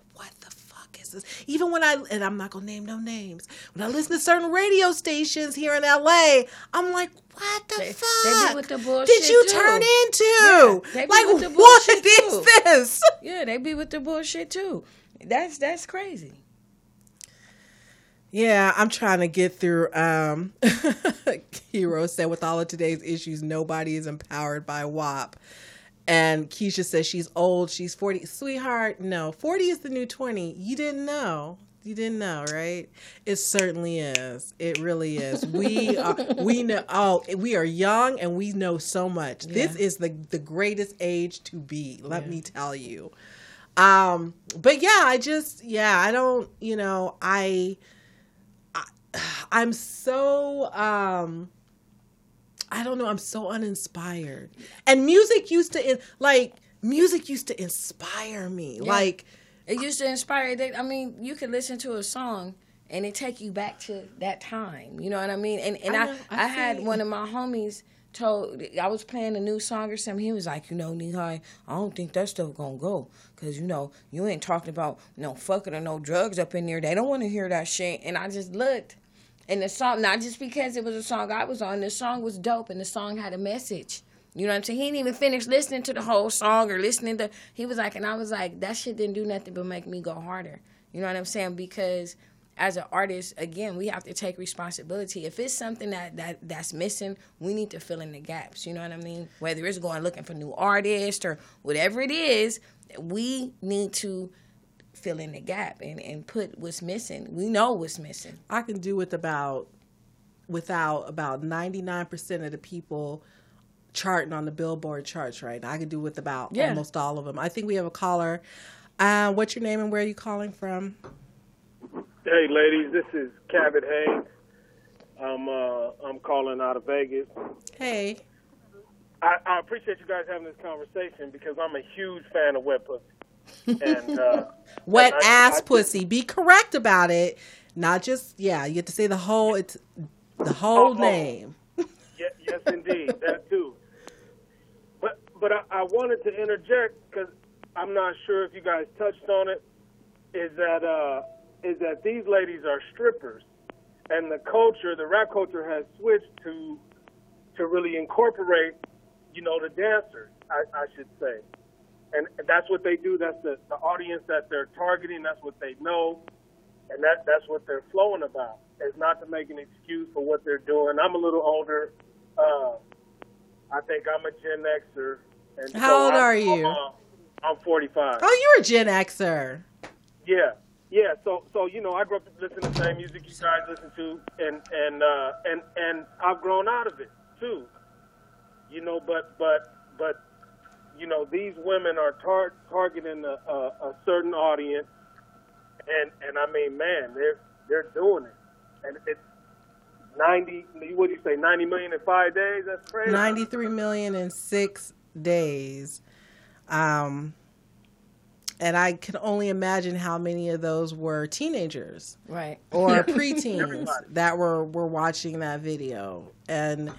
what the fuck is this? Even when I, and I'm not gonna name no names, when I listen to certain radio stations here in LA, I'm like, what the They- they fuck be with the bullshit did you too. turn into? Yeah, like, what bullshit too. this? Yeah, they be with the bullshit too. That's that's crazy. Yeah, I'm trying to get through. Um, [laughs] Hero said, with all of today's issues, nobody is empowered by WAP. And Keisha says she's old. She's 40. Sweetheart, no. 40 is the new 20. You didn't know. You didn't know, right? It certainly is. It really is. We are, we know, oh, we are young and we know so much. This is the, the greatest age to be, let me tell you. Um, but yeah, I just, yeah, I don't, you know, I, I, [sighs] I'm so um I don't know, I'm so uninspired. And music used to in, like music used to inspire me. Yeah. Like It used to inspire. They, I mean, you could listen to a song and it take you back to that time. You know what I mean? And and I I know, I, I had one of my homies told I was playing a new song or something. He was like, you know, Nihai, I don't think that stuff gonna go because you know you ain't talking about no fucking or no drugs up in there. They don't want to hear that shit. And I just looked. And the song, not just because it was a song I was on, the song was dope and the song had a message. You know what I'm saying? He didn't even finish listening to the whole song or listening to. He was like, and I was like, that shit didn't do nothing but make me go harder. You know what I'm saying? Because as an artist, again, we have to take responsibility. If it's something that, that that's missing, we need to fill in the gaps. You know what I mean? Whether it's going looking for new artists or whatever it is, we need to fill in the gap and, and put what's missing. We know what's missing. I can do with about without about 99% of the people charting on the Billboard charts right now. I can do with about Yeah. almost all of them. I think we have a caller. Uh, what's your name and where are you calling from? Hey, ladies, this is Cabot Haynes. I'm uh, I'm calling out of Vegas. Hey. I, I appreciate you guys having this conversation because I'm a huge fan of wet pussy. And uh, [laughs] Wet and I- ass I- pussy. Be correct about it. Not just yeah, you have to say the whole it's the whole Oh, oh. name. [laughs] Ye- yes, indeed, that too. But but I, I wanted to interject because I'm not sure if you guys touched on it. Is that uh, is that these ladies are strippers, and the culture, the rap culture, has switched to to really incorporate, you know, the dancers. I, I should say, and that's what they do. That's the, the audience that they're targeting. That's what they know, and that that's what they're flowing about. It's not to make an excuse for what they're doing. I'm a little older. Uh, I think I'm a Gen Xer. And How so old I'm- are you? I'm, uh, I'm 45. Oh, you're a Gen Xer. Yeah, yeah. So, so you know, I grew up listening to the same music you guys listen to, and and uh, and and I've grown out of it too. You know, but but but you know, these women are tar- targeting a, a, a certain audience, and and I mean, man, they're they're doing it, and it's ninety. What do you say? Ninety million in five days? That's crazy. 93 million in six days. Um, and I can only imagine how many of those were teenagers, right, or [laughs] preteens that were were watching that video, and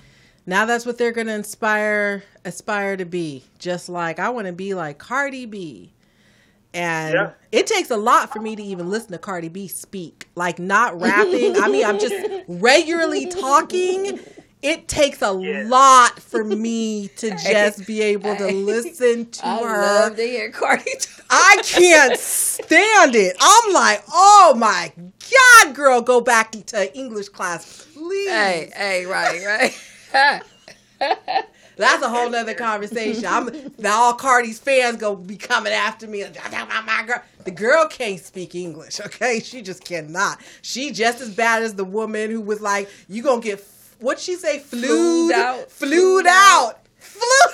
now that's what they're going to inspire aspire to be. Just like I want to be like Cardi B. And Yeah. it takes a lot for me to even listen to Cardi B speak. Like not rapping. I mean, I'm just regularly talking. It takes a lot for me to just be able to listen to I her. love to hear Cardi. I can't stand it. I'm like, oh my God, girl, go back to English class, please. Hey, hey, right, right. [laughs] [laughs] That's a whole nother conversation. I'm now all Cardi's fans gonna be coming after me. My girl, the girl can't speak English. Okay, she just cannot. She just as bad as the woman who was like, "You gonna get what she say, flued, Flued out. flued out, flued."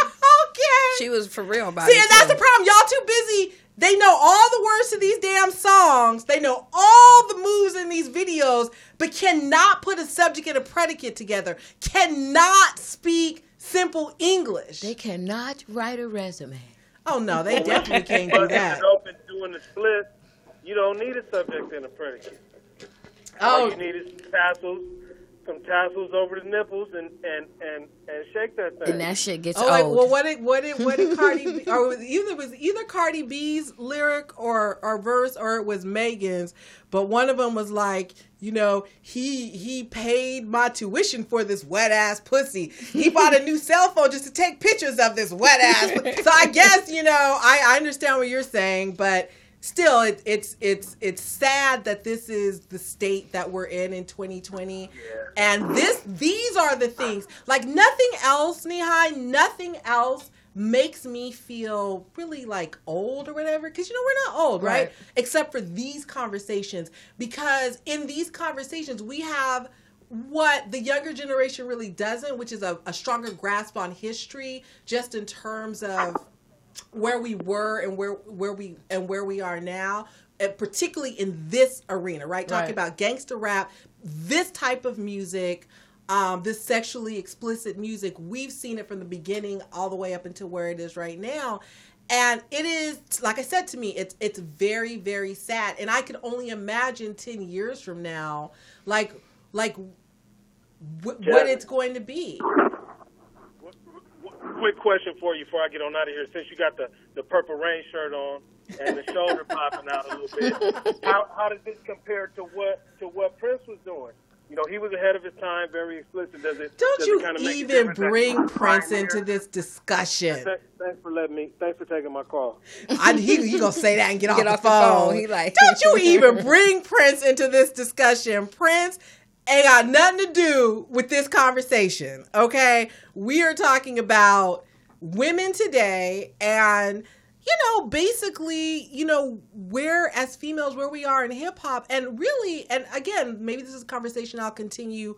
[laughs] okay, She was for real about See, it. and that's the problem. Y'all too busy. They know all the words to these damn songs. They know all the moves in these videos, but cannot put a subject and a predicate together. Cannot speak simple English. They cannot write a resume. Oh no, they definitely can't do if that. it's open doing the split, you don't need a subject and a predicate. Oh. All you need is some tassels, some tassels over the nipples, and and and and shake that thing. And that shit gets Oh, wait, old. well, what did what did what did Cardi B, [laughs] or was either was either Cardi B's lyric or or verse or it was Megan's, but one of them was like, you know, he he paid my tuition for this wet ass pussy. He [laughs] bought a new cell phone just to take pictures of this wet ass. [laughs] so I guess you know I, I understand what you're saying, but still it, it's it's it's sad that this is the state that we're in in 2020 and this these are the things. Like nothing else Nihai nothing else makes me feel really like old or whatever. Because you know we're not old right? Right. except for these conversations. Because in these conversations we have what the younger generation really doesn't which is a, a stronger grasp on history just in terms of where we were and where where we and where we are now and particularly in this arena right? Talking Right. about gangster rap this type of music um, this sexually explicit music we've seen it from the beginning all the way up until where it is right now. And it is like i said to me it's it's very very sad. And i can only imagine 10 years from now like like wh- what it's going to be Quick question for you before I get on out of here. Since you got the the purple rain shirt on and the shoulder popping out a little bit, how how does this compare to what to what Prince was doing? You know, he was ahead of his time, very explicit. Does it? don't does you it kind of make even difference bring prince into here? this discussion Th- Thanks for letting me. Thanks for taking my call. I, he, he gonna say that and get, Get off, off the the phone. phone. He like- don't you [laughs] even bring Prince into this discussion. Prince ain't got nothing to do with this conversation. Okay, we are talking about women today and you know basically you know where as females where we are in hip hop and really and again maybe this is a conversation I'll continue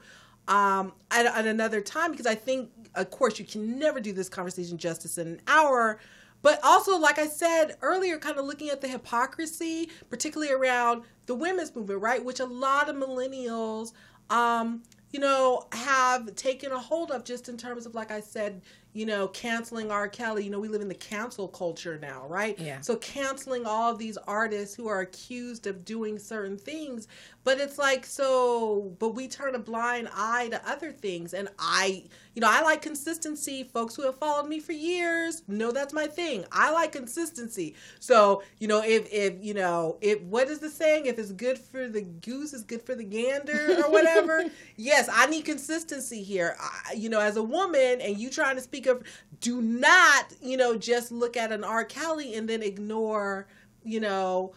um at, at another time because I think of course you can never do this conversation justice in an hour but also like I said earlier kind of looking at the hypocrisy particularly around the women's movement right which a lot of millennials um you know have taken a hold of just in terms of like I said you know canceling R. Kelly. You know we live in the cancel culture now right? Yeah. so canceling all of these artists who are accused of doing certain things. But it's like so but we turn a blind eye to other things. And i you know i like consistency. Folks who have followed me for years know that's my thing. I like consistency. So you know if if you know if what is the saying? If it's good for the goose it's good for the gander or whatever. [laughs] Yes i need consistency here. I, you know as a woman and you trying to speak of do not you know just look at an r kelly and then ignore you know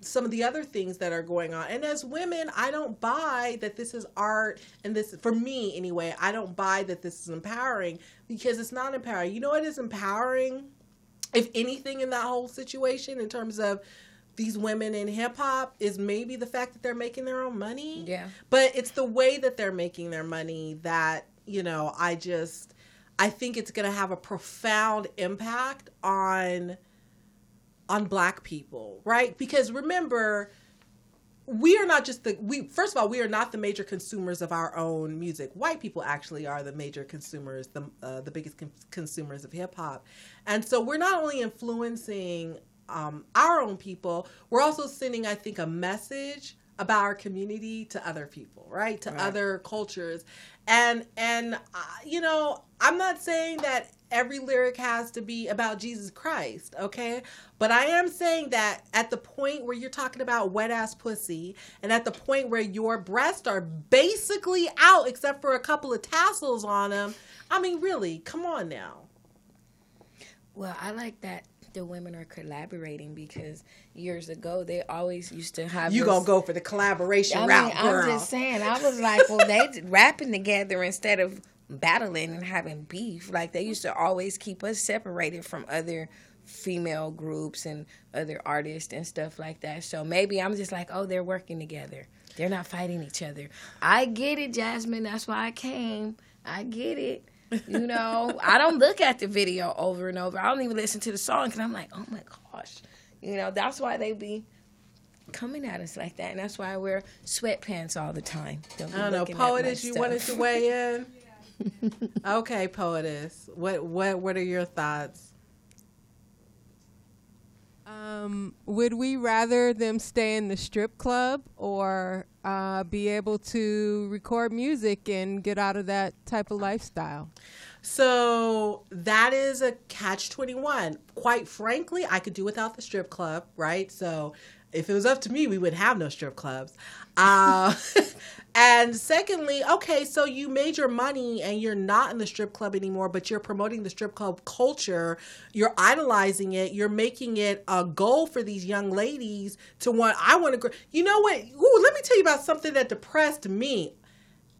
some of the other things that are going on. And as women, I don't buy that this is art and this for me anyway, I don't buy that this is empowering because it's not empowering. You know what is empowering? If anything in that whole situation in terms of these women in hip hop is maybe the fact that they're making their own money. Yeah. But it's the way that they're making their money that, you know, I just I think it's going to have a profound impact on on black people, right? Because remember, we are not just the we first of all we are not the major consumers of our own music white people actually are the major consumers the uh, the biggest con- consumers of hip hop and so we're not only influencing um, our own people, we're also sending, I think, a message about our community to other people, right? To Right. other cultures, and and uh, you know, I'm not saying that every lyric has to be about Jesus Christ, okay? But I am saying that at the point where you're talking about wet ass pussy, and at the point where your breasts are basically out except for a couple of tassels on them, I mean, really, come on now. Well, I like that the women are collaborating because years ago they always used to have. You this- gonna go for the collaboration I mean, route, girl? I'm just saying. I was like, well, they rapping together instead of battling and having beef. Like they used to always keep us separated from other female groups and other artists and stuff like that. So maybe I'm just like, oh, they're working together. They're not fighting each other. I get it, Jasmyne. That's why I came. I get it. You know, I don't look at the video over and over. I don't even listen to the song because I'm like, oh my gosh. You know, that's why they be coming at us like that. And that's why I wear sweatpants all the time. Don't be I don't know, looking at my poetess. You stuff. wanted to weigh [laughs] in. okay, poetess. What what what are your thoughts? Um, would we rather them stay in the strip club or uh, be able to record music and get out of that type of lifestyle? So that is a catch 21. Quite frankly, I could do without the strip club, right? So if it was up to me, we would have no strip clubs. Uh, [laughs] and secondly, okay, so you made your money and you're not in the strip club anymore, but you're promoting the strip club culture. You're idolizing it. You're making it a goal for these young ladies to want, I want to, you know what? Ooh, let me tell you about something that depressed me.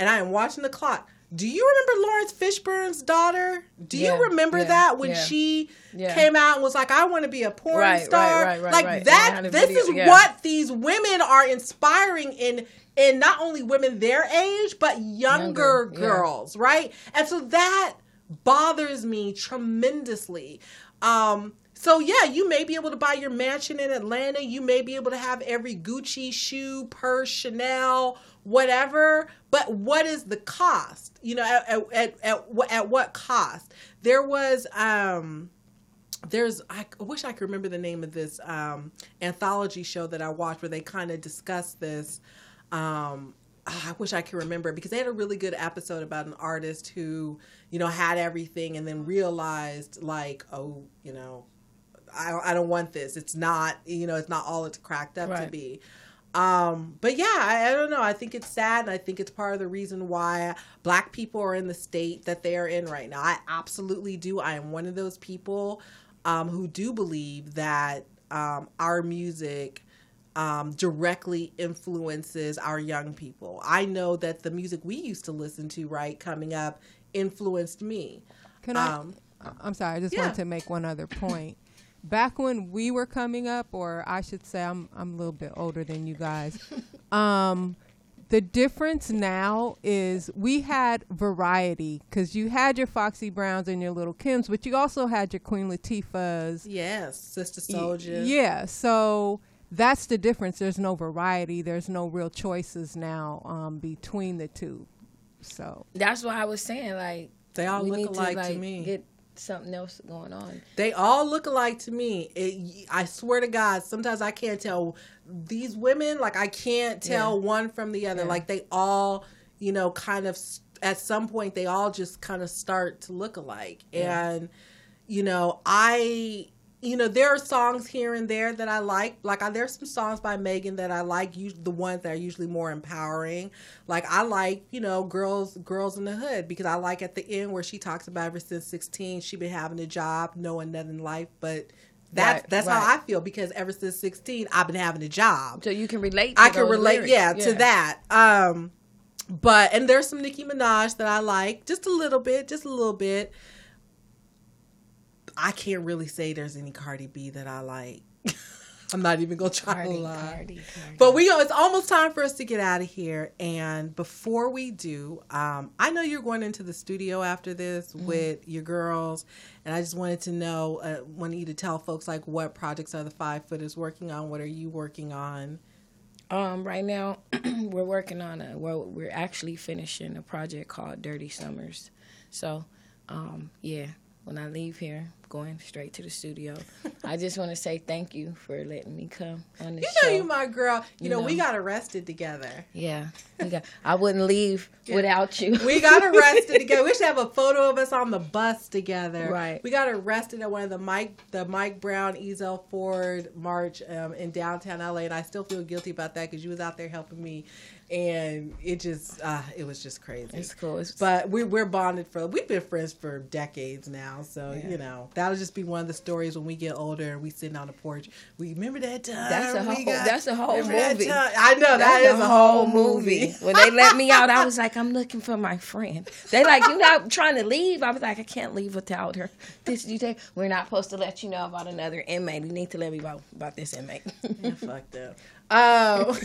And I am watching the clock. Do you remember Laurence Fishburne's daughter? Do Yeah, you remember yeah, that when yeah. she came out and was like, "I want to be a porn Right, star"? right, right, like that. And they had a This video- is what these women are inspiring in in not only women their age but younger, Younger, girls, right? And so that bothers me tremendously. Um, so yeah, you may be able to buy your mansion in Atlanta. You may be able to have every Gucci shoe, purse, Chanel, whatever. But what is the cost? You know, at at at, at, what- cost? There was um there's I wish I could remember the name of this um, anthology show that I watched where they kind of discussed this. Um, ah, I wish I could remember because they had a really good episode about an artist who you know had everything and then realized like oh you know I I don't want this. It's not you know it's not all it's cracked up to be. Um, but yeah, I, I don't know. I think it's sad, and I think it's part of the reason why black people are in the state that they are in right now. I absolutely do. I am one of those people um, who do believe that um, our music um, directly influences our young people. I know that the music we used to listen to, right, coming up, influenced me. Can I? Um, I'm sorry. I just yeah. want to make one other point. Back when we were coming up, or I should say, I'm I'm a little bit older than you guys. [laughs] um, the difference now is we had variety because you had your Foxy Browns and your Little Kims, but you also had your Queen Latifahs. Yes, Sister Y- Yeah, so that's the difference. There's no variety. There's no real choices now um, between the two. So That's what I was saying like They all look alike to like, me. Get something else going on. They all look alike to me. It, I swear to God, sometimes I can't tell these women. Like I can't tell Yeah. one from the other. Yeah. Like they all, you know, kind of at some point they all just kind of start to look alike. Yeah. And you know, I. You know, there are songs here and there that I like. Like, I, there's some songs by Megan that I like. Usually, the ones that are usually more empowering. Like, I like, you know, girls, girls in the hood because I like at the end where she talks about ever since 16 she been having a job, knowing nothing in life. But that's Right, that's right. how I feel because ever since 16 I've been having a job. So you can relate. To I can relate, lyrics. yeah, to that. Um, but and there's some Nicki Minaj that I like, just a little bit, just a little bit. I can't really say there's any Cardi B that I like. [laughs] I'm not even gonna try Cardi, to lie. Cardi, Cardi. But we go. It's almost time for us to get out of here. And before we do, um, I know you're going into the studio after this Mm-hmm. with your girls, and I just wanted to know, uh, wanted you to tell folks like what projects are the Five Footers working on? What are you working on? Um, right now, [clears throat] we're working on a. Well, we're actually finishing a project called Dirty Summers. So, um, yeah, when I leave here, going straight to the studio. I just want to say thank you for letting me come on the show. You show. know you my girl. You, You know, we got arrested together. Yeah, we got, I wouldn't leave without you. We got arrested [laughs] together. We should have a photo of us on the bus together. Right. We got arrested at one of the Mike the Mike Brown Ezell Ford march um, in downtown LA, and I still feel guilty about that because you was out there helping me, and it just uh, it was just crazy. It's cool. It's- but we we're bonded for we've been friends for decades now, so Yeah. you know that'll just be one of the stories when we get older and we sitting on the porch. We remember that time. That's a whole. got- that's a whole movie. I know that That's is a whole movie. [laughs] when they let me out, I [laughs] was like, I'm looking for my friend. They like, you're not trying to leave. I was like, I can't leave without her. [laughs] This you take. We're not supposed to let you know about another inmate. You need to let me about about this inmate. fucked up. Um,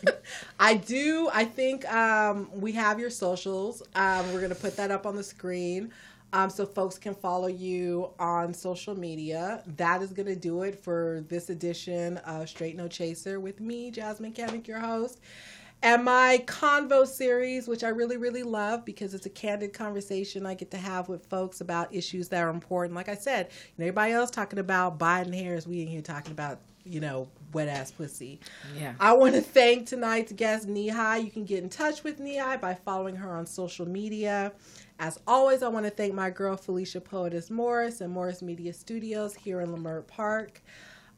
[laughs] I do. I think um, we have your socials. Um, we're gonna put that up on the screen. Um, so folks can follow you on social media. That is going to do it for this edition of Straight No Chaser with me, Jasmyne Cannick, your host. And my convo series, which I really, really love because it's a candid conversation I get to have with folks about issues that are important. Like I said, you know, everybody else talking about Biden Harris, we in here talking about, you know, wet ass pussy. Yeah. I want to thank tonight's guest, Nehai. You can get in touch with Nehai by following her on social media. As always, I want to thank my girl Felicia Poetess Morris and Morris Media Studios here in Leimert Park.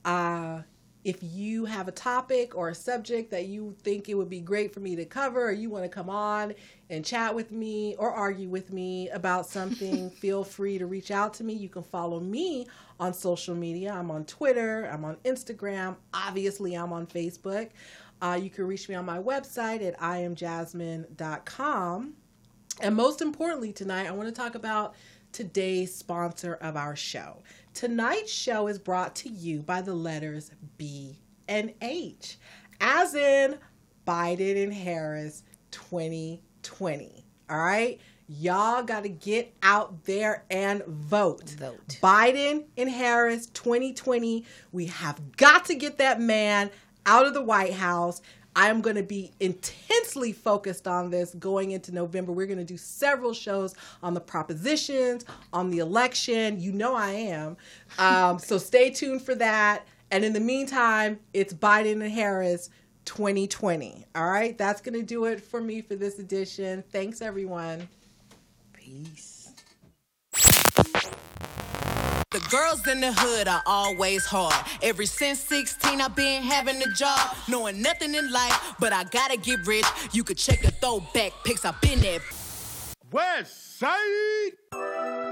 Uh, if you have a topic or a subject that you think it would be great for me to cover, or you want to come on and chat with me or argue with me about something, [laughs] feel free to reach out to me. You can follow me on social media. I'm on Twitter, I'm on Instagram, obviously, I'm on Facebook. Uh, you can reach me on my website at iamjasmine.com. And most importantly, tonight, I want to talk about today's sponsor of our show. Tonight's show is brought to you by the letters B and H, as in Biden and Harris 2020. All right? Y'all got to get out there and vote. Vote. Biden and Harris 2020. We have got to get that man out of the White House. I am going to be intensely focused on this going into November. We're going to do several shows on the propositions, on the election. You know I am. Um, so stay tuned for that. And in the meantime, it's Biden and Harris 2020. All right, that's going to do it for me for this edition. Thanks, everyone. Peace. The girls in the hood are always hard. Ever since 16, I've been having a job, knowing nothing in life, but I gotta get rich. You could check the throwback pics, I've been there. West Side.